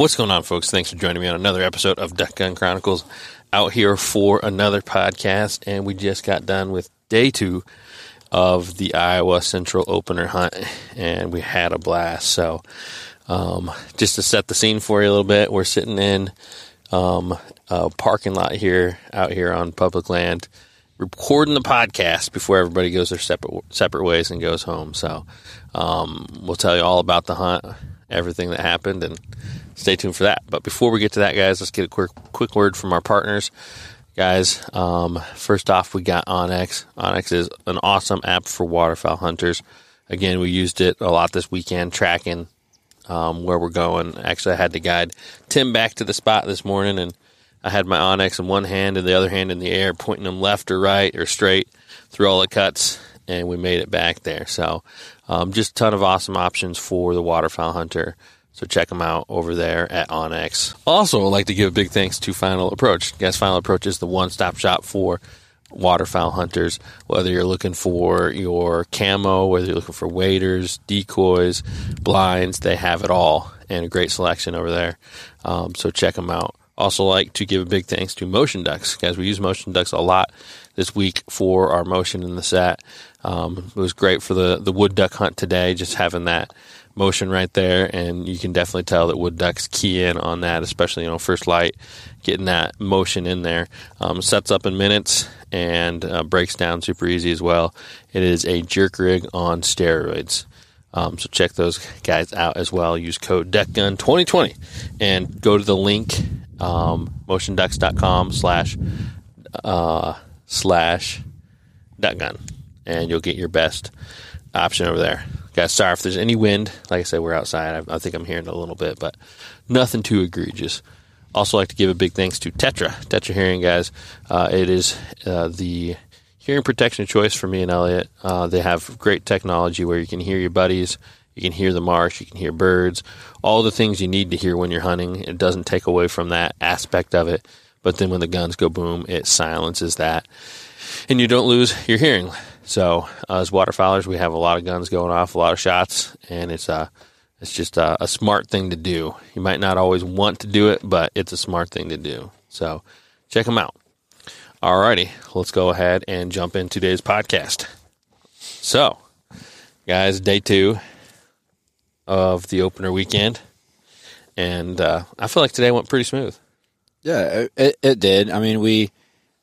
What's going on, folks? Thanks for joining me on another episode of Duck Gun Chronicles. Out here for another podcast, and we just got done with day two of the Iowa Central Opener hunt, and we had a blast. So, um, just to set the scene for you a little bit, we're sitting in um, a parking lot here, out here on public land, recording the podcast before everybody goes their separate separate ways and goes home. So, um, we'll tell you all about the hunt, everything that happened, and stay tuned for that. But before we get to that, guys, let's get a quick quick word from our partners. Guys, um, first off, we got onX. onX is an awesome app for waterfowl hunters. Again, we used it a lot this weekend, tracking um, where we're going. Actually, I had to guide Tim back to the spot this morning, and I had my onX in one hand and the other hand in the air, pointing them left or right or straight through all the cuts, and we made it back there. So, um, just a ton of awesome options for the waterfowl hunter. So check them out over there at onX. Also, I'd like to give a big thanks to Final Approach. Guys, Final Approach is the one-stop shop for waterfowl hunters. Whether you're looking for your camo, whether you're looking for waders, decoys, blinds, they have it all, and a great selection over there. Um, so check them out. Also, like to give a big thanks to Motion Ducks, guys. We use Motion Ducks a lot this week for our motion in the set. Um, it was great for the the wood duck hunt today, just having that motion right there, and you can definitely tell that wood ducks key in on that, especially you know first light, getting that motion in there. Um, sets up in minutes and uh, breaks down super easy as well. It is a jerk rig on steroids. Um, so check those guys out as well. Use code DUCKGUN2020 and go to the link um, motionducks.com slash uh, slash duckgun and you'll get your best option over there. Guys, sorry if there's any wind. Like I said, we're outside. I, I think I'm hearing a little bit, but nothing too egregious. Also, like to give a big thanks to Tetra. Tetra Hearing, guys. Uh, it is uh, the hearing protection choice for me and Elliot. Uh, they have great technology where you can hear your buddies, you can hear the marsh, you can hear birds, all the things you need to hear when you're hunting. It doesn't take away from that aspect of it. But then when the guns go boom, it silences that. And you don't lose your hearing. So uh, as waterfowlers, we have a lot of guns going off, a lot of shots, and it's uh, it's just a, a smart thing to do. You might not always want to do it, but it's a smart thing to do. So check them out. Alrighty, let's go ahead and jump in today's podcast. So, guys, day two of the opener weekend, and uh, I feel like today went pretty smooth. Yeah, it, it did. I mean, we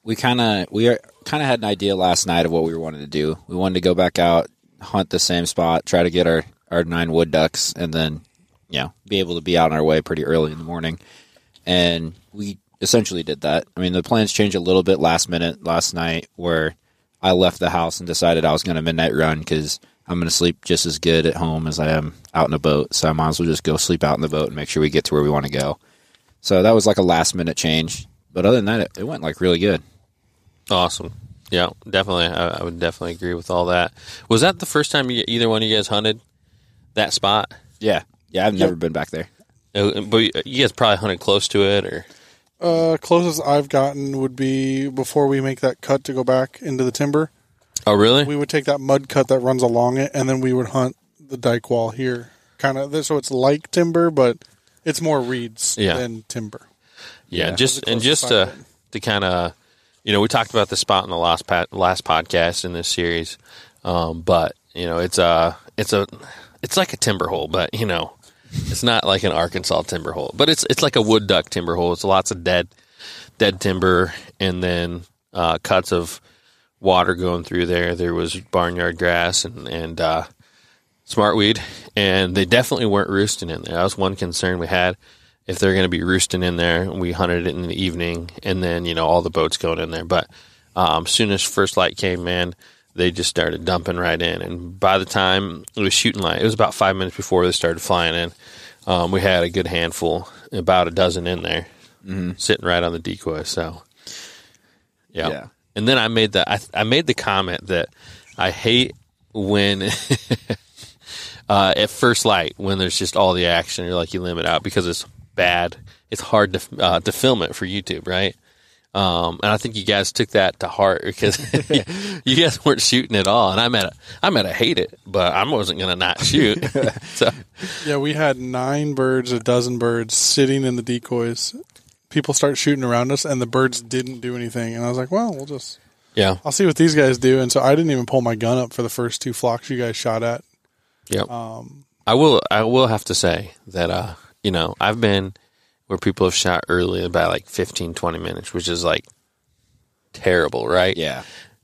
we kind of we kind of had an idea last night of what we wanted to do. We wanted to go back out, hunt the same spot, try to get our our nine wood ducks, and then you know be able to be out on our way pretty early in the morning. And we essentially did that. I mean, the plans changed a little bit last minute last night, where I left the house and decided I was going to midnight run because I'm going to sleep just as good at home as I am out in a boat. So I might as well just go sleep out in the boat and make sure we get to where we want to go. So that was like a last minute change. But other than that, it, it went like really good. Awesome. Yeah, definitely. I, I, would definitely agree with all that. Was that the first time you, either one of you guys hunted that spot? Yeah. Yeah, I've never been back there. Uh, but you guys probably hunted close to it, or uh, closest I've gotten would be before we make that cut to go back into the timber. Oh, really? We would take that mud cut that runs along it, and then we would hunt the dike wall here, kind of. So it's like timber, but it's more reeds Yeah. than timber. Yeah, Yeah, just and just to to kind of, you know, we talked about the spot in the last pat, last podcast in this series, um, but you know, it's a it's a it's like a timber hole, but you know, it's not like an Arkansas timber hole, but it's it's like a wood duck timber hole. It's lots of dead dead timber, and then uh, cuts of water going through there. There was barnyard grass and and uh, smartweed, and they definitely weren't roosting in there. That was one concern we had. If they're going to be roosting in there, we hunted it in the evening, and then you know all the boats going in there. But um, soon as first light came, man, they just started dumping right in. And by the time it was shooting light, it was about five minutes before they started flying in. Um, we had a good handful, about a dozen in there, sitting right on the decoy. So, yeah. Yeah. And then I made the I, I made the comment that I hate when uh, at first light when there's just all the action. You're like you limit out because it's bad. It's hard to uh, to film it for YouTube, right? Um, and I think you guys took that to heart because you guys weren't shooting at all. And I'm at a, I'm at a hate it, but I wasn't going to not shoot. so Yeah, we had nine birds, a dozen birds sitting in the decoys. People start shooting around us, and the birds didn't do anything. And I was like, well, we'll just, yeah, I'll see what these guys do. And so I didn't even pull my gun up for the first two flocks you guys shot at. Yep. I will. I will have to say that uh, you know, I've been where people have shot early about like 15, 20 minutes, which is like terrible, right? Yeah.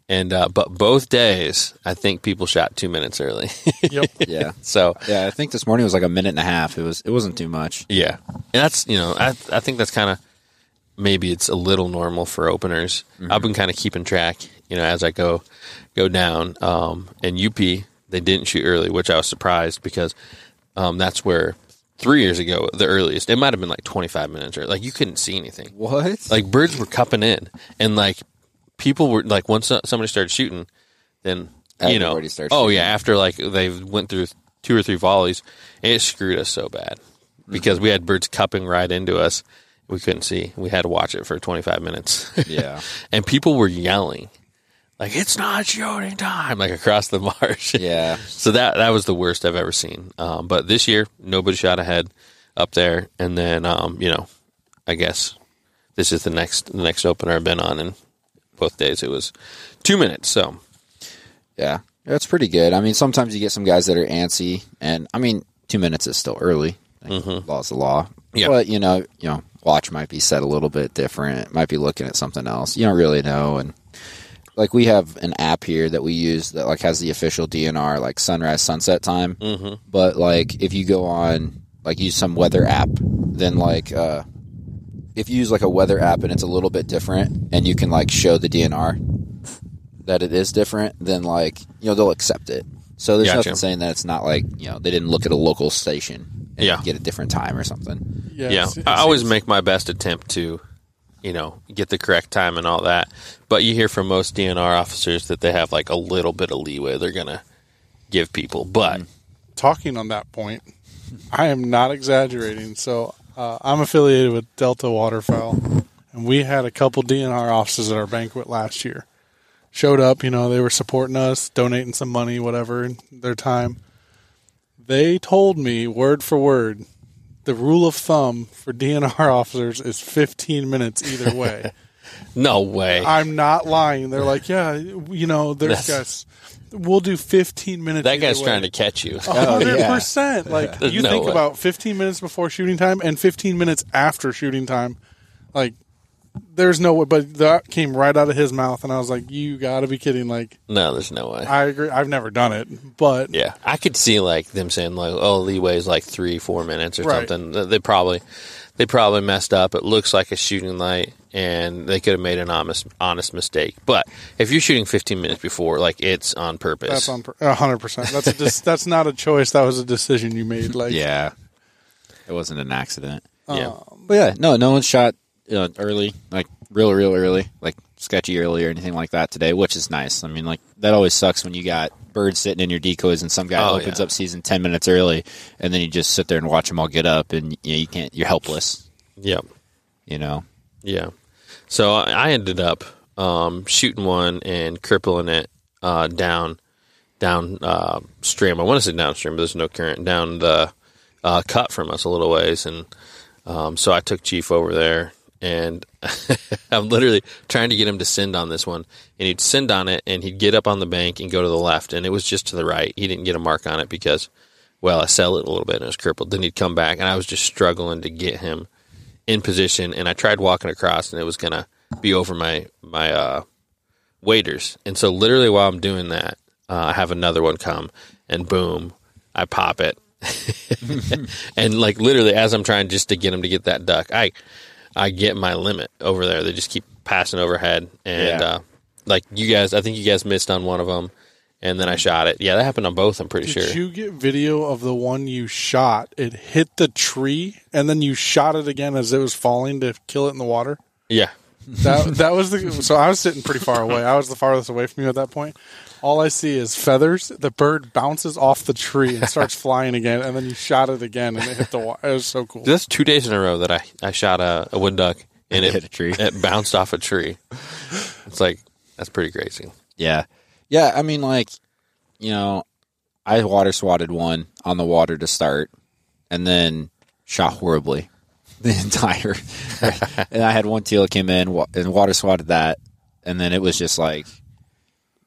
And uh, but both days, I think people shot two minutes early. Yep. Yeah. so Yeah, I think this morning was like a minute and a half. It was it wasn't too much. yeah, and that's you know, I I think that's kind of maybe it's a little normal for openers. I've been kind of keeping track, you know, as I go go down. Um, and UP they didn't shoot early, which I was surprised because um, that's where three years ago the earliest it might have been like 25 minutes or like you couldn't see anything. What? Like birds were cupping in, and like people were like once somebody started shooting, then you know, Everybody starts oh shooting. yeah, after like they went through two or three volleys, it screwed us so bad because we had birds cupping right into us. We couldn't see. We had to watch it for 25 minutes. Yeah. and people were yelling like it's not shooting time like across the marsh. Yeah. So that that was the worst I've ever seen. Um, but this year, nobody shot ahead up there, and then um, you know, I guess this is the next the next opener I've been on, and both days it was two minutes. So Yeah. That's pretty good. I mean, sometimes you get some guys that are antsy, and I mean, two minutes is still early. Like, Law's the law. Mm-hmm. Yeah. But you know, you know, watch might be set a little bit different. Might be looking at something else. You don't really know. And like we have an app here that we use that like has the official DNR like sunrise sunset time. Mm-hmm. But like if you go on like use some weather app, then like uh, if you use like a weather app and it's a little bit different, and you can like show the DNR that it is different, then like you know they'll accept it. So there's Gotcha. nothing saying that it's not like you know they didn't look at a local station and Yeah. get a different time or something. Yeah. yeah, it's- it I always make my best attempt to, you know, get the correct time and all that. But you hear from most DNR officers that they have like a little bit of leeway they're gonna give people, but. talking on that point, I am not exaggerating. So uh, I'm affiliated with Delta Waterfowl, and we had a couple DNR officers at our banquet last year. Showed up, you know, they were supporting us, donating some money, whatever, their time. They told me word for word, the rule of thumb for DNR officers is 15 minutes either way. No way. I'm not lying. They're like, yeah, you know, there's That's- guys. We'll do 15 minutes. that guy's way." trying to catch you. hundred oh, yeah. percent. Like There's you no think way. about fifteen minutes before shooting time and fifteen minutes after shooting time. Like there's no way. But that came right out of his mouth, and I was like, "You got to be kidding!" Like No, there's no way. I agree. I've never done it, but Yeah, I could see like them saying like, "Oh, leeway is like three, four minutes or Right. something." They probably, they probably messed up. It looks like a shooting light, and they could have made an honest, honest mistake. But if you're shooting 15 minutes before, like it's on purpose. that's on hundred percent. That's a dis- that's not a choice. That was a decision you made. Like Yeah, it wasn't an accident. yeah, um, But yeah, no, no one shot know, early, like real, real early, like sketchy early or anything like that today, which is nice. I mean, like that always sucks when you got birds sitting in your decoys and some guy Oh, opens yeah. up season ten minutes early, and then you just sit there and watch them all get up, and you know, you can't, you're helpless. yep, You know, yeah. So I I ended up um, shooting one and crippling it uh, down, down uh, stream. I want to say downstream, but there's no current down the uh, cut from us a little ways, and um, so I took Chief over there, and I'm literally trying to get him to send on this one, and he'd send on it, and he'd get up on the bank and go to the left, and it was just to the right. He didn't get a mark on it because, well, I sell it a little bit and it was crippled. Then he'd come back, and I was just struggling to get him in position, and I tried walking across, and it was gonna be over my my uh, waders, and so literally while I'm doing that, uh, I have another one come, and boom, I pop it, and like literally as I'm trying just to get him to get that duck, I I get my limit over there. They just keep passing overhead, and Yeah. uh, like you guys, I think you guys missed on one of them, and then I shot it. Yeah, that happened on both. I'm pretty Did sure. Did you get video of the one you shot? It hit the tree, and then you shot it again as it was falling to kill it in the water. yeah, That that was the so I was sitting pretty far away. I was the farthest away from you at that point. All I see is feathers. The bird bounces off the tree and starts flying again, and then you shot it again, and it hit the water. It was so cool. that's two days in a row that I I shot a, a wood duck and it hit a tree. It bounced off a tree. It's like that's pretty crazy. Yeah. Yeah. I mean, like, you know, I water swatted one on the water to start and then shot horribly the entire. and I had one teal came in and water swatted that. And then it was just like,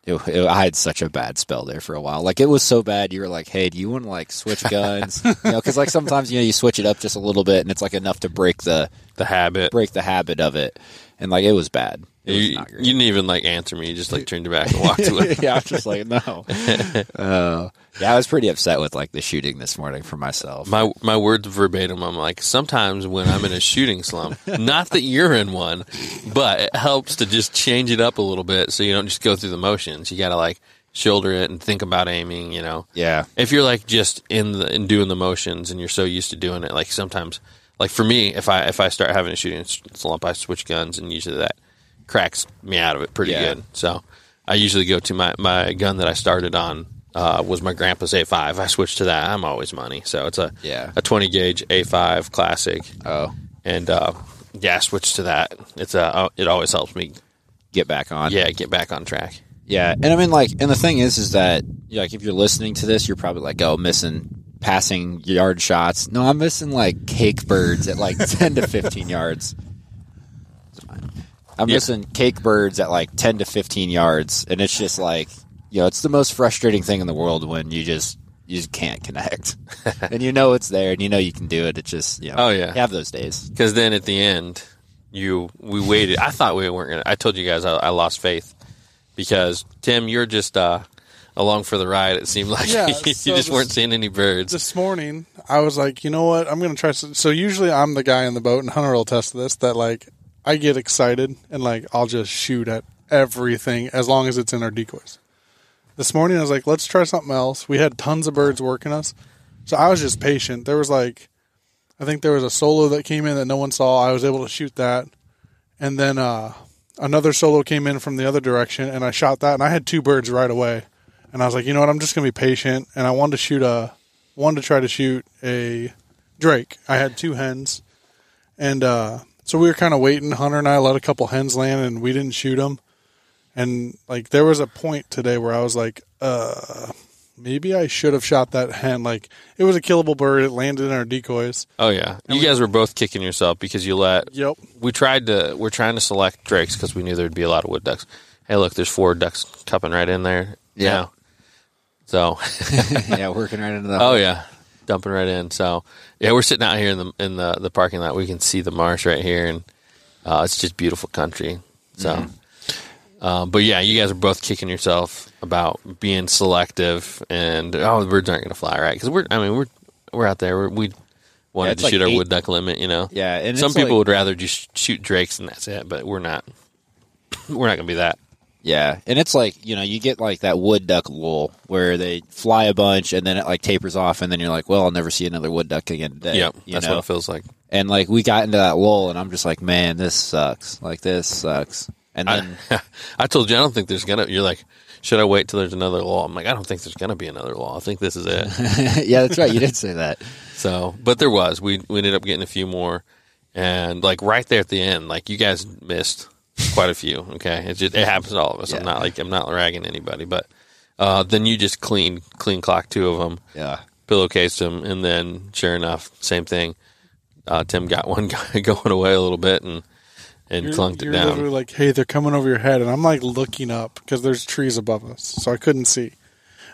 it, it- I had such a bad spell there for a while. Like, it was so bad. You were like, hey, do you want to like switch guns? you know, because like sometimes, you know, you switch it up just a little bit and it's like enough to break the, The habit. break the habit of it. And like, it was bad. You, you didn't even like answer me. You just like turned your back and walked away. yeah, I was just like, no. Uh, yeah, I was pretty upset with like the shooting this morning for myself. My my words verbatim. I'm like sometimes when I'm in a shooting slump, not that you're in one, but it helps to just change it up a little bit so you don't just go through the motions. You got to like shoulder it and think about aiming. You know, yeah, if you're like just in the in doing the motions and you're so used to doing it, like sometimes, like for me, if I if I start having a shooting slump, I switch guns and usually that cracks me out of it pretty Yeah. good. So I usually go to my my gun that I started on. Uh, was my grandpa's A5. I switched to that. I'm always money. So it's a Yeah. a 20 gauge A5 classic, oh, and uh, yeah, I switched to that. It's a uh, it always helps me. get back on. Yeah, get back on track. yeah. And I mean, like, and the thing is, is that like if you're listening to this, you're probably like, oh, missing passing yard shots. No, I'm missing like cake birds at like ten to fifteen yards. It's fine. I'm Yeah. missing cake birds at like ten to fifteen yards, and it's just like, you know, it's the most frustrating thing in the world when you just you just can't connect, and you know it's there, and you know you can do it. It's just, you know, Oh, yeah. you have those days. Because then at the end, you we waited. I thought we weren't gonna. I told you guys I, I lost faith because Tim, you're just uh, along for the ride. It seemed like Yeah, you so just this- weren't seeing any birds. this morning I was like, you know what? I'm gonna try. Some, so usually I'm the guy in the boat, and Hunter will test this. That like I get excited and like I'll just shoot at everything as long as it's in our decoys. This morning I was like, let's try something else. We had tons of birds working us, so I was just patient. There was like, I think there was a solo that came in that no one saw. I was able to shoot that, and then uh, another solo came in from the other direction, and I shot that, and I had two birds right away. And I was like, you know what? I'm just gonna be patient, and I wanted to shoot a wanted to try to shoot a drake. I had two hens, and uh, so we were kind of waiting. Hunter and I let a couple hens land, and we didn't shoot them. And like there was a point today where I was like, uh, maybe I should have shot that hen. Like it was a killable bird. It landed in our decoys. oh yeah, you guys were both kicking yourself because you let. Yep. We tried to. We're trying to select drakes because we knew there'd be a lot of wood ducks. Hey, look, there's four ducks cupping right in there. Yeah. now. So yeah, working right into the. Oh yeah, dumping right in. So yeah, we're sitting out here in the in the, the parking lot. We can see the marsh right here, and uh, it's just beautiful country. So, um, but yeah, you guys are both kicking yourself about being selective, and oh, the birds aren't going to fly right because we're. I mean, we're we're out there. We're, we wanted it's to like shoot our eight- wood duck limit. You know, Yeah, and some people like- would rather just shoot drakes and that's it, but we're not. we're not going to be that. Yeah, and it's like you know you get like that wood duck lull where they fly a bunch and then it like tapers off and then you're like, well, I'll never see another wood duck again today. Yep, you that's know? what it feels like. And like we got into that lull and I'm just like, man, this sucks. Like this sucks. And then I, I told you I don't think there's gonna. You're like, should I wait till there's another law? I'm like, I don't think there's gonna be another law. I think this is it. yeah, that's right. You did say that. so, but there was. We we ended up getting a few more, and like right there at the end, like you guys missed quite a few. Okay, it just it happens to all of us. I'm not like I'm not ragging anybody, but uh, then you just clean clean clock two of them, Yeah. pillowcased them, and then sure enough, same thing. Uh, Tim got one guy going away a little bit and and You're, clunked you're it down. literally like, hey, they're coming over your head, and I'm like looking up because there's trees above us, so I couldn't see.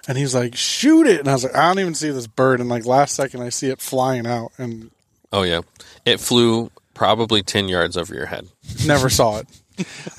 And he's like, shoot it, and I was like, I don't even see this bird. And like last second, I see it flying out, and Oh yeah, it flew probably ten yards over your head. never saw it.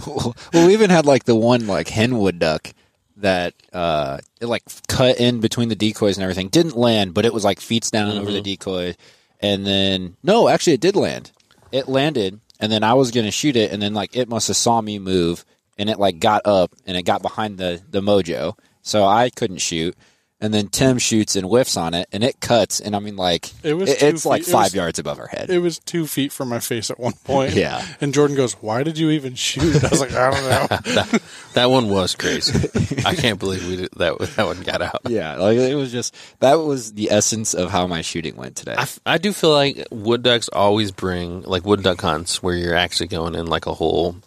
Well, we even had like the one like henwood duck that uh it like cut in between the decoys and everything. Didn't land, but it was like feet down over the decoy. And then no, actually it did land. It landed and then I was gonna shoot it and then like it must have saw me move and it like got up and it got behind the the mojo. So I couldn't shoot. And then Tim shoots and whiffs on it, and it cuts, and I mean, like It was it- two it's like feet- it five was- yards above our head. It was two feet from my face at one point. Yeah. And Jordan goes, "Why did you even shoot?" I was like, "I don't know." that, that one was crazy. I can't believe we did, that that one got out. yeah, like it was just that was the essence of how my shooting went today. I do feel like wood ducks always bring like wood duck hunts where you're actually going in like a hole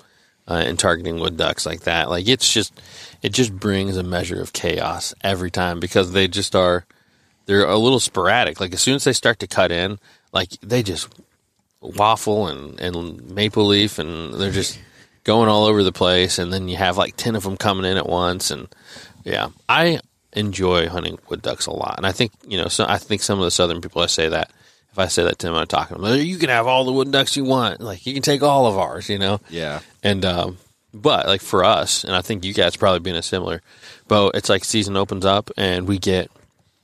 uh, and targeting wood ducks like that. Like it's just it just brings a measure of chaos every time because they just are they're a little sporadic. Like as soon as they start to cut in, like they just waffle and and maple leaf and they're just going all over the place. And then you have like ten of them coming in at once and yeah, I enjoy hunting wood ducks a lot, and I think you know. So I think some of the southern people, I say that if I say that to them, I'm talking to them. You can have all the wood ducks you want. Like you can take all of ours, you know. yeah, And um, but like for us, and I think you guys probably being a similar boat. It's like season opens up, and we get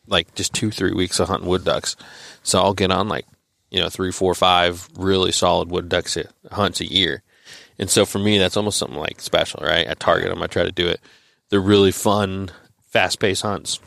like just two, three weeks of hunting wood ducks. So I'll get on like you know three, four, five really solid wood ducks hunts a year. And so for me, that's almost something like special, right? I target them, I try to do it. They're really fun, fast paced hunts,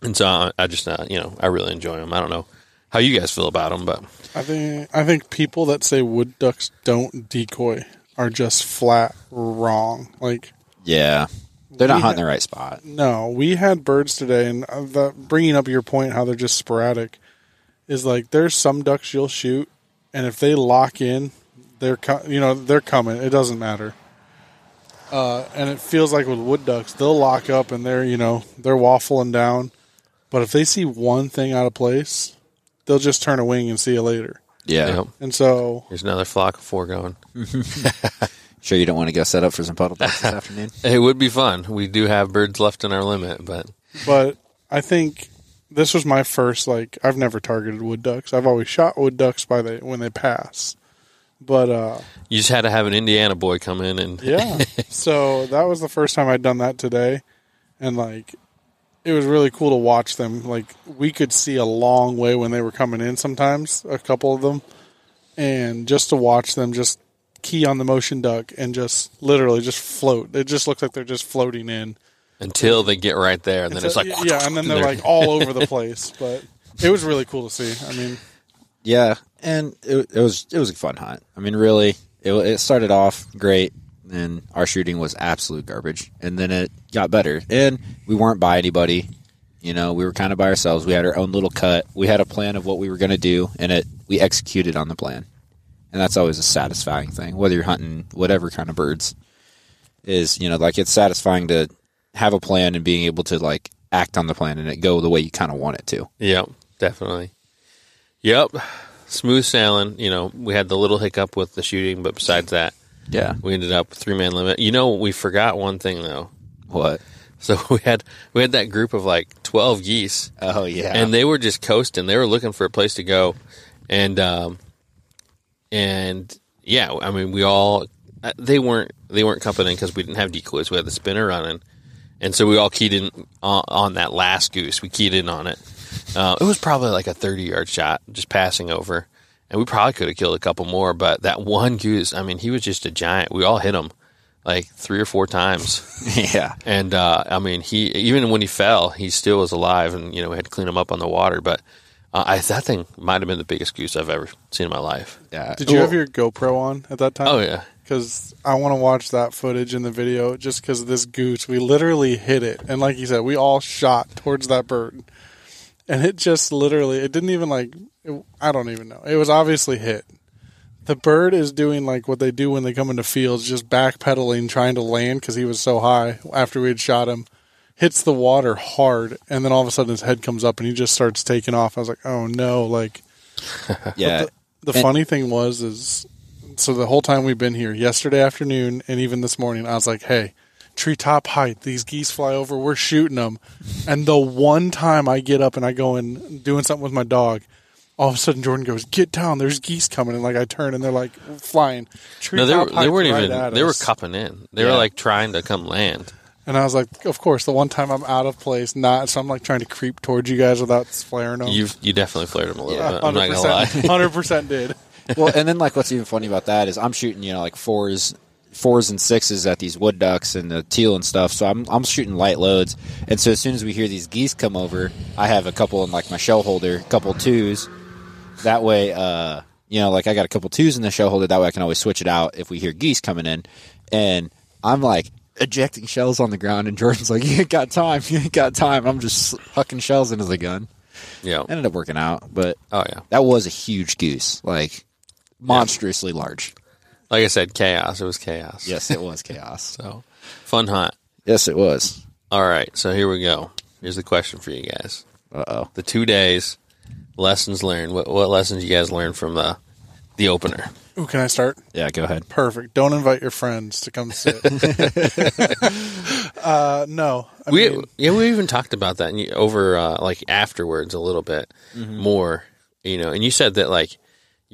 and so I, I just uh, you know I really enjoy them. I don't know how you guys feel about them, but I think I think people that say wood ducks don't decoy are just flat wrong. Like, yeah. They're not hunting ha- the right spot. no, we had birds today, and uh, the, bringing up your point, how they're just sporadic, is like there's some ducks you'll shoot, and if they lock in, they're co- you know they're coming. It doesn't matter. Uh, and it feels like with wood ducks, they'll lock up and they're you know they're waffling down, but if they see one thing out of place, they'll just turn a wing and see you later. Yeah. you know, And so there's another flock of four going. Sure, you don't want to go set up for some puddle ducks this afternoon. It would be fun. We do have birds left in our limit, but but I think this was my first like I've never targeted wood ducks. I've always shot wood ducks by the when they pass. But uh you just had to have an Indiana boy come in and yeah. so that was the first time I'd done that today and like it was really cool to watch them. Like we could see a long way when they were coming in sometimes, a couple of them. And just to watch them just key on the motion duck and just literally just float. It just looks like they're just floating in. until they get right there, and then it's like yeah, and then they're like all over the place. But it was really cool to see. I mean, Yeah, and it, it was it was a fun hunt. I mean, really, it, it started off great, and our shooting was absolute garbage, and then it got better, and we weren't by anybody. You know, we were kind of by ourselves. We had our own little cut. We had a plan of what we were going to do, and it we executed on the plan, and that's always a satisfying thing. Whether you're hunting whatever kind of birds, is you know like it's satisfying to have a plan and being able to like act on the plan and it go the way you kind of want it to. Yep, definitely. Yep, smooth sailing. You know, we had the little hiccup with the shooting, but besides that, Yeah. we ended up three man limit. You know, we forgot one thing though. What? So we had we had that group of like twelve geese, Oh yeah. and they were just coasting. They were looking for a place to go, and um, and yeah, I mean, we all uh, they weren't they weren't coming in because we didn't have decoys. We had the spinner running, and so we all keyed in on, on that last goose. We keyed in on it. Uh, it was probably like a thirty yard shot, just passing over, and we probably could have killed a couple more. But that one goose, I mean, he was just a giant. We all hit him like three or four times. yeah. And uh, I mean, he even when he fell, he still was alive, and you know we had to clean him up on the water. But uh, I, that thing might have been the biggest goose I've ever seen in my life. Yeah. did you have your GoPro on at that time? Oh yeah, because I want to watch that footage in the video just because this goose. We literally hit it, and like you said, we all shot towards that bird, and it just literally, it didn't even like, it, I don't even know. It was obviously hit. The bird is doing like what they do when they come into fields, just backpedaling, trying to land because he was so high after we had shot him. Hits the water hard, and then all of a sudden his head comes up and he just starts taking off. I was like, "Oh no!" Like Yeah. the, the And- funny thing was is so the whole time we've been here yesterday afternoon and even this morning i was like hey treetop height these geese fly over we're shooting them and the one time i get up and i go and doing something with my dog all of a sudden jordan goes get down there's geese coming and like i turn and they're like flying no, they, were, they weren't right even. at They were us. cupping in. They Yeah. were like trying to come land. and i was like of course the one time i'm out of place not so i'm like trying to creep towards you guys without flaring them You you definitely flared them a little Yeah, bit. I'm not gonna lie. 100% 100% did well, and then like what's even funny about that is I'm shooting, you know, like fours fours and sixes at these wood ducks and the teal and stuff. So I'm I'm shooting light loads, and so as soon as we hear these geese come over, I have a couple in like my shell holder, a couple twos. That way, uh, you know, like I got a couple twos in the shell holder. That way, I can always switch it out if we hear geese coming in. And I'm like ejecting shells on the ground, and Jordan's like, "You ain't got time. You ain't got time." I'm just hucking shells into the gun. Yeah. Ended up working out, but Oh yeah. that was a huge goose, like monstrously large. Like I said, chaos. It was chaos. Yes, it was chaos. So fun hunt. Yes, it was. All right. So here we go. Here's the question for you guys. Uh oh. The two days lessons learned. What what lessons you guys learned from the the opener? Ooh, can I start? Yeah, go ahead. Perfect. Don't invite your friends to come sit. uh, no, I we mean, yeah we even talked about that and you, over uh, like afterwards a little bit more. You know, and you said that like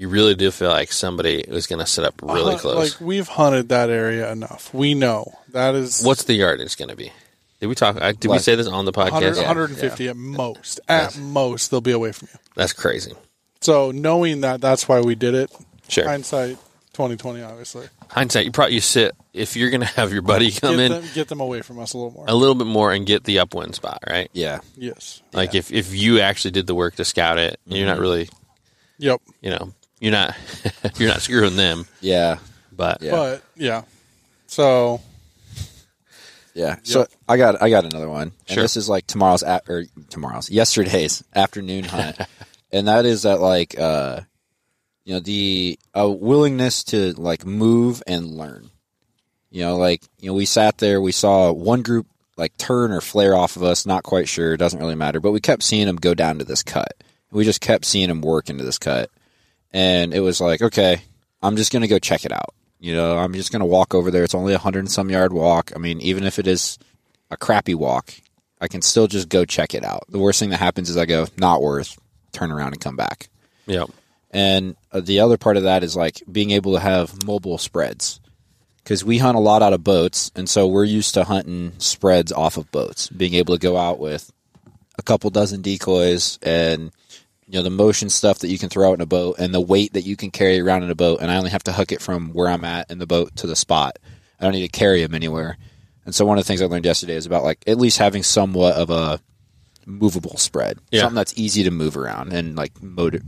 you really do feel like somebody was going to set up really uh, close. Like we've hunted that area enough. We know that is What's the yardage going to be? Did we talk? I, did we say this on the 100, podcast? 150 at most. At most, they'll be away from you. That's crazy. So knowing that, that's why we did it. Sure. Hindsight, 2020, obviously. Hindsight, you probably you sit if you're going to have your buddy come Get in them, get them away from us a little more. a little bit more and get the upwind spot, right? Yeah. yes. Like if if you actually did the work to scout it, you're not really, Yep. you know, you're not you're not screwing them, Yeah. but Yeah. But yeah. So Yeah. So I got I got another one. And Sure. this is like tomorrow's at, or tomorrow's yesterday's afternoon hunt. and that is that like uh you know the uh, willingness to like move and learn. You know, like you know, we sat there, we saw one group like turn or flare off of us, not quite sure, doesn't really matter, but we kept seeing them go down to this cut. We just kept seeing them work into this cut. And it was like, okay, I'm just going to go check it out. You know, I'm just going to walk over there. It's only a hundred and some yard walk. I mean, even if it is a crappy walk, I can still just go check it out. The worst thing that happens is I go, not worth, turn around and come back. yeah, And uh, the other part of that is like being able to have mobile spreads. Because we hunt a lot out of boats, and so we're used to hunting spreads off of boats. Being able to go out with a couple dozen decoys and you know the motion stuff that you can throw out in a boat and the weight that you can carry around in a boat, and I only have to hook it from where I'm at in the boat to the spot. I don't need to carry them anywhere. And so one of the things I learned yesterday is about like at least having somewhat of a movable spread, Yeah. something that's easy to move around and like motor,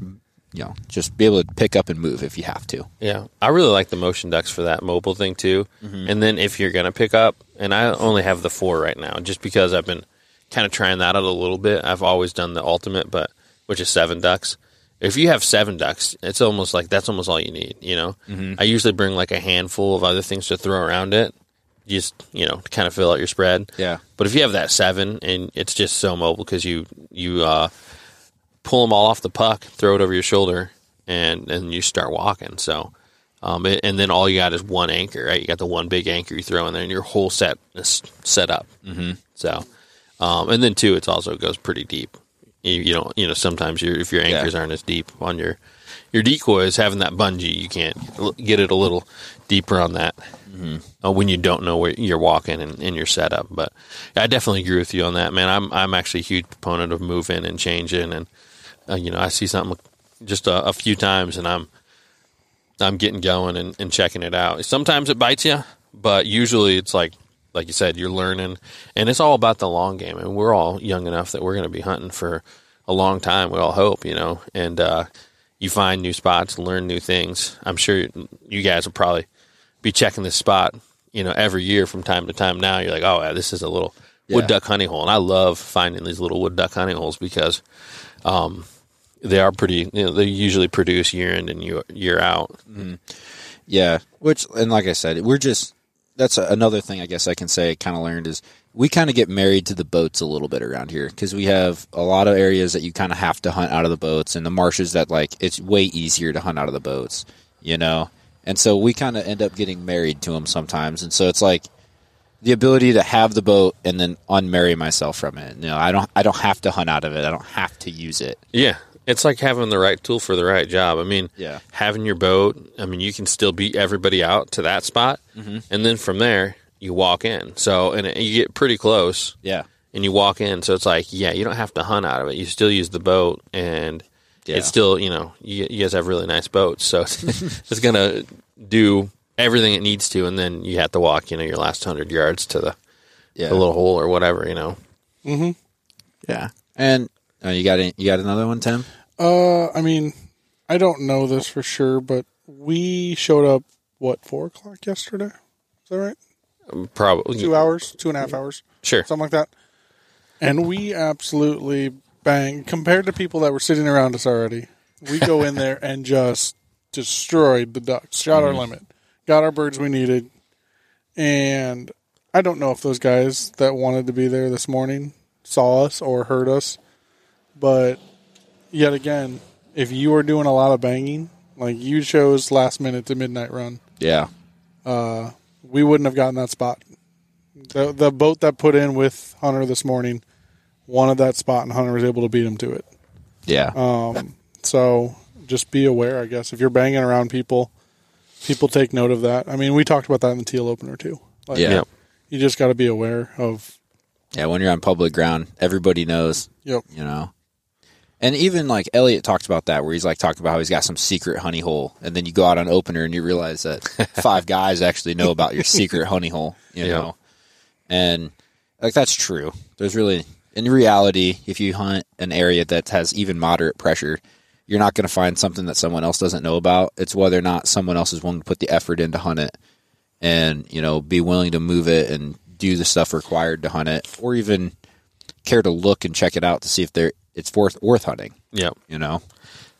you know, just be able to pick up and move if you have to. yeah. I really like the motion ducks for that mobile thing too. Mm-hmm. And then if you're gonna pick up, and I only have the four right now, just because I've been kind of trying that out a little bit. I've always done the ultimate, but which is seven ducks. If you have seven ducks, it's almost like that's almost all you need. You know, I usually bring like a handful of other things to throw around it, just you know, to kind of fill out your spread. Yeah. But if you have that seven and it's just so mobile because you you uh, pull them all off the puck, throw it over your shoulder, and and you start walking. So, um, it- and then all you got is one anchor, right? You got the one big anchor you throw in there, and your whole set is set up. Mm-hmm. So, um, and then two, it's also goes pretty deep. You, you don't, you know, sometimes your if your anchors aren't as deep on your your decoys, having that bungee, you can't get it a little deeper on that uh, when you don't know where you're walking and, and your setup. But I definitely agree with you on that, man. I'm I'm actually a huge proponent of moving and changing, and uh, you know, I see something just a, a few times, and I'm I'm getting going and, and checking it out. Sometimes it bites you, but usually it's like like you said, you're learning, and it's all about the long game. And we're all young enough that we're going to be hunting for a long time. We all hope, you know, and uh, you find new spots, learn new things. I'm sure you guys will probably be checking this spot, you know, every year from time to time. Now you're like, oh, yeah, this is a little wood Yeah. duck honey hole, and I love finding these little wood duck honey holes because um, they are pretty. You know, they usually produce year in and year, year out. Yeah, which and like I said, we're just that's another thing I guess I can say kind of learned is we kind of get married to the boats a little bit around here because we have a lot of areas that you kind of have to hunt out of the boats and the marshes that like it's way easier to hunt out of the boats, you know. And so we kind of end up getting married to them sometimes, and so it's like the ability to have the boat and then unmarry myself from it. You know, I don't I don't have to hunt out of it. I don't have to use it. Yeah, it's like having the right tool for the right job. I mean, Yeah. having your boat. I mean, you can still beat everybody out to that spot, Mm-hmm. and then from there you walk in. So and you get pretty close. Yeah. and you walk in. So it's like, yeah, you don't have to hunt out of it. You still use the boat, and Yeah. it's still, you know, you, you guys have really nice boats, so it's, it's gonna do everything it needs to, and then you have to walk, you know, your last hundred yards to the, Yeah. the little hole or whatever, you know. yeah. And uh, you got any, you got another one, Tim? Uh, I mean, I don't know this for sure, but we showed up what four o'clock yesterday. Is that right? Probably Two hours, two and a half hours, Sure. something like that. And we absolutely bang compared to people that were sitting around us already. We go in there and just destroyed the ducks, shot our limit, got our birds we needed, and I don't know if those guys that wanted to be there this morning saw us or heard us, but yet again, if you are doing a lot of banging, like you chose last minute to midnight run, Yeah. we wouldn't have gotten that spot. The the boat that put in with Hunter this morning wanted that spot, and Hunter was able to beat him to it. Yeah. Um. So just be aware, I guess, if you're banging around people, people take note of that. I mean, we talked about that in the teal opener too. Like, Yeah. Yep. you just got to be aware of. yeah. When you're on public ground, everybody knows. Yep. you know. And even like Elliot talked about that, where he's like talking about how he's got some secret honey hole, and then you go out on opener and you realize that five guys actually know about your secret honey hole, you Yeah. know. And like that's true. There's really, in reality, if you hunt an area that has even moderate pressure, you're not going to find something that someone else doesn't know about. It's whether or not someone else is willing to put the effort in to hunt it, and you know, be willing to move it and do the stuff required to hunt it, or even care to look and check it out to see if they're it's worth worth hunting. Yep. You know,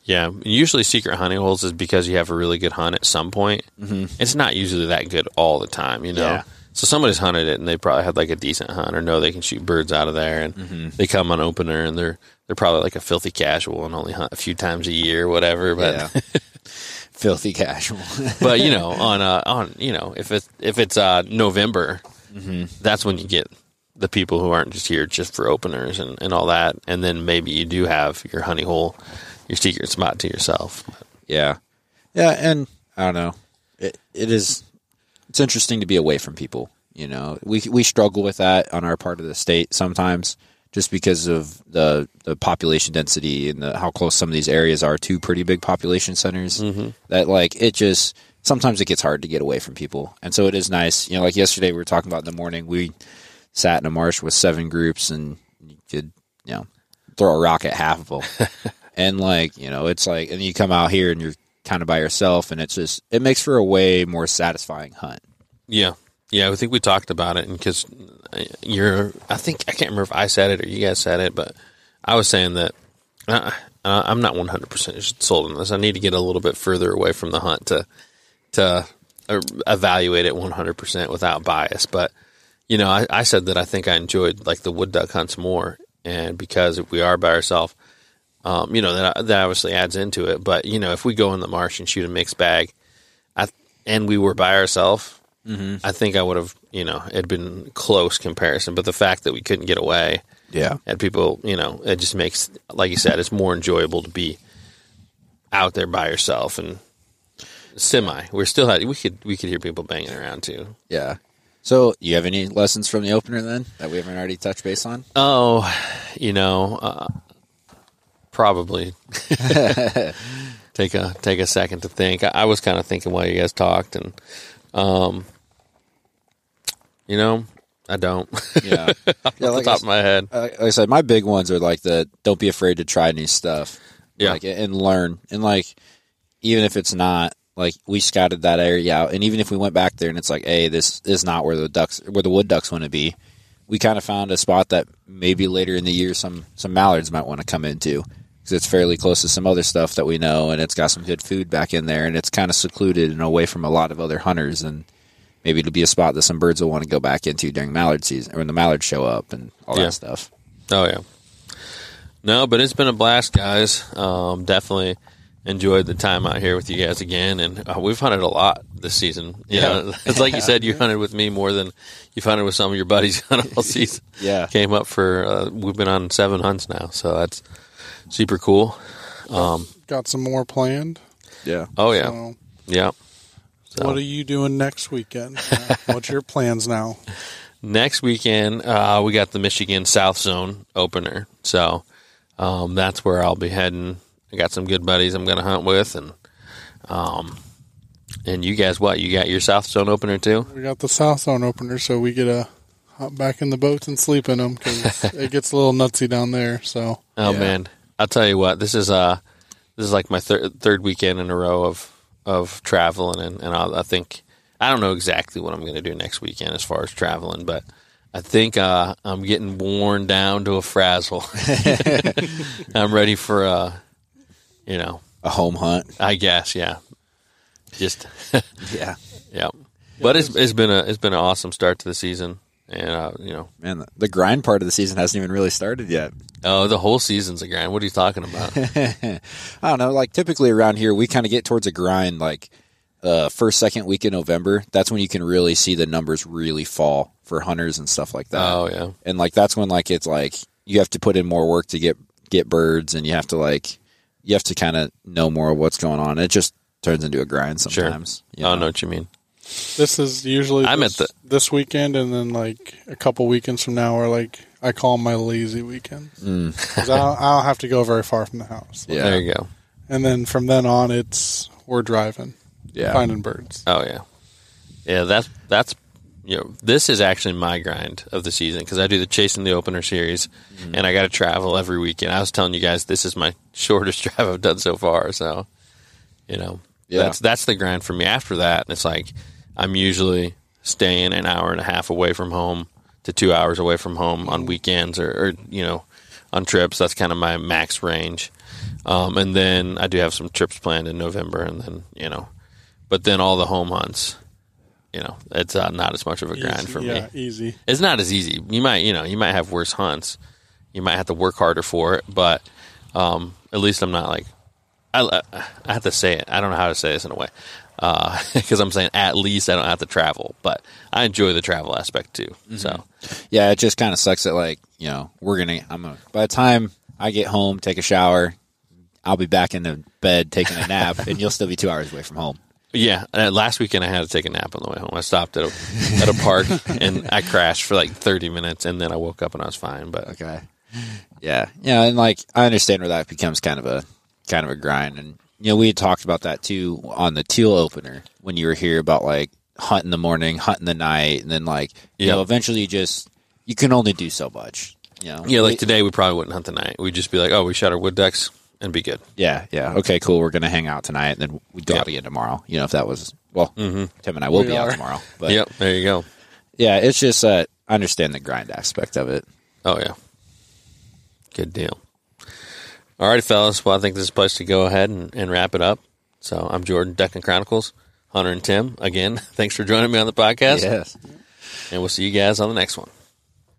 Yeah, usually secret hunting holes is because you have a really good hunt at some point. Mm-hmm. It's not usually that good all the time, you know. Yeah. So somebody's hunted it and they probably had like a decent hunt or know they can shoot birds out of there, and they come on opener and they're they're probably like a filthy casual and only hunt a few times a year, or whatever. But yeah, filthy casual. but you know on uh, on you know if it's if it's uh, November, that's when you get the people who aren't just here just for openers and, and all that, and then maybe you do have your honey hole, your secret spot to yourself. yeah, yeah, and I don't know. It it is. It's interesting to be away from people. You know, we we struggle with that on our part of the state sometimes, just because of the the population density and the, how close some of these areas are to pretty big population centers. Mm-hmm. That like it just sometimes it gets hard to get away from people, and so it is nice. You know, like yesterday we were talking about in the morning, we sat in a marsh with seven groups, and you could you know throw a rock at half of them, and like you know it's like, and you come out here and you're kind of by yourself, and it's just it makes for a way more satisfying hunt. Yeah, yeah. I think we talked about it, and because you're, I think I can't remember if I said it or you guys said it, but I was saying that uh, uh, I'm not 100 percent sold on this. I need to get a little bit further away from the hunt to to uh, evaluate it 100 percent without bias. But you know, I, I said that I think I enjoyed like the wood duck hunts more, and because if we are by ourselves. Um, you know that that obviously adds into it, but you know if we go in the marsh and shoot a mixed bag, I, and we were by ourselves, I think I would have, you know, it'd been close comparison. But the fact that we couldn't get away Yeah, and people, you know, it just makes, like you said, it's more enjoyable to be out there by yourself and semi. We're still had we could we could hear people banging around too. yeah. So, you have any lessons from the opener then that we haven't already touched base on? Oh, you know, uh, probably take a take a second to think. I, I was kind of thinking while you guys talked, and um, you know, I don't. Yeah, yeah. Like I, top of my head. uh, like I said, my big ones are like the don't be afraid to try new stuff. Yeah. like, and learn. And like, even if it's not like we scouted that area out, and even if we went back there and it's like, hey, this is not where the ducks, where the wood ducks want to be, we kind of found a spot that maybe later in the year some some mallards might want to come into because it's fairly close to some other stuff that we know, and it's got some good food back in there, and it's kind of secluded and away from a lot of other hunters, and maybe it'll be a spot that some birds will want to go back into during mallard season or when the mallards show up and all Yeah. that stuff. Oh yeah. No, but it's been a blast, guys. Um, definitely enjoyed the time out here with you guys again, and uh, we've hunted a lot this season. You Yeah. know, it's like you said, you hunted with me more than you've hunted with some of your buddies hunted all season. Yeah. came up for uh, we've been on seven hunts now, so that's super cool. Got some more planned. Yeah. Oh yeah, So, yeah. So what are you doing next weekend? Uh, What's your plans now? next weekend uh, we got the Michigan South Zone opener, so um, that's where I'll be heading. I got some good buddies I'm going to hunt with, and um, And you guys, what? You got your South Zone opener too? We got the South Zone opener, so we get to hop back in the boats and sleep in them because it gets a little nutsy down there. So Oh Yeah. man, I'll tell you what. This is uh this is like my thir- third weekend in a row of of traveling, and and I'll, I think I don't know exactly what I'm going to do next weekend as far as traveling, but I think uh, I'm getting worn down to a frazzle. I'm ready for uh, you know, A home hunt. I guess, yeah, just Yeah. yeah. But it's it's been a it's been an awesome start to the season, and uh, you know, Man, the, the grind part of the season hasn't even really started yet. oh, the whole season's a grind. What are you talking about? I don't know. Like typically around here, we kind of get towards a grind like uh, first, second week in November. That's when you can really see the numbers really fall for hunters and stuff like that. oh yeah, and like that's when like it's like you have to put in more work to get get birds, and you have to like you have to kind of know more of what's going on. It just turns into a grind sure. sometimes. you I know? know what you mean. this is usually I'm this, at the- this weekend, and then like a couple weekends from now, or like I call 'em my lazy weekends hmm. because I, don't- I don't have to go very far from the house. Yeah. There you go. And then from then on, it's we're driving, Yeah. finding birds. Oh yeah, yeah. That's that's you know this is actually my grind of the season because I do the chasing the opener series, Mm-hmm. and I got to travel every weekend. I was telling you guys this is my shortest drive I've done so far. So, you know, Yeah. that's that's the grind for me. After that, and it's like I'm usually staying an hour and a half away from home to two hours away from home Mm-hmm. on weekends or, or you know on trips. That's kind of my max range. Um, and then I do have some trips planned in November, and then you know, but then all the home hunts, you know, it's uh, not as much of a grind Easy, for yeah, me. easy. It's not as easy. You might, you know, you might have worse hunts. You might have to work harder for it, but um, at least I'm not like I, I have to say it. I don't know how to say this in a way because I'm saying at least I don't have to travel, but I enjoy the travel aspect too. So Yeah, it just kind of sucks that like you know we're gonna. I'm gonna. By the time I get home, take a shower, I'll be back in the bed taking a nap, and you'll still be two hours away from home. Yeah, uh, last weekend I had to take a nap on the way home. I stopped at a at a park and I crashed for like 30 minutes, and then I woke up and I was fine. But Okay. Yeah, yeah, and like I understand where that becomes kind of a kind of a grind, and you know we had talked about that too on the teal opener when you were here about like hunt in the morning, hunt in the night, and then like you Yep. know eventually you just you can only do so much. You know. yeah, like We- today we probably wouldn't hunt tonight. We'd just be like, oh, we shot our wood ducks and be good. Yeah, yeah. Okay, cool. We're gonna hang out tonight, and then we go Yep. out again tomorrow. You know, if that was well, Tim and I will We be are. out tomorrow. But yep, there you go. yeah, it's just uh, I understand the grind aspect of it. Oh yeah, good deal. All right, fellas. Well, I think this is a place to go ahead and, and wrap it up. So I'm Jordan, Duck Gun Chronicles, Hunter and Tim. Again, thanks for joining me on the podcast, Yes. and we'll see you guys on the next one.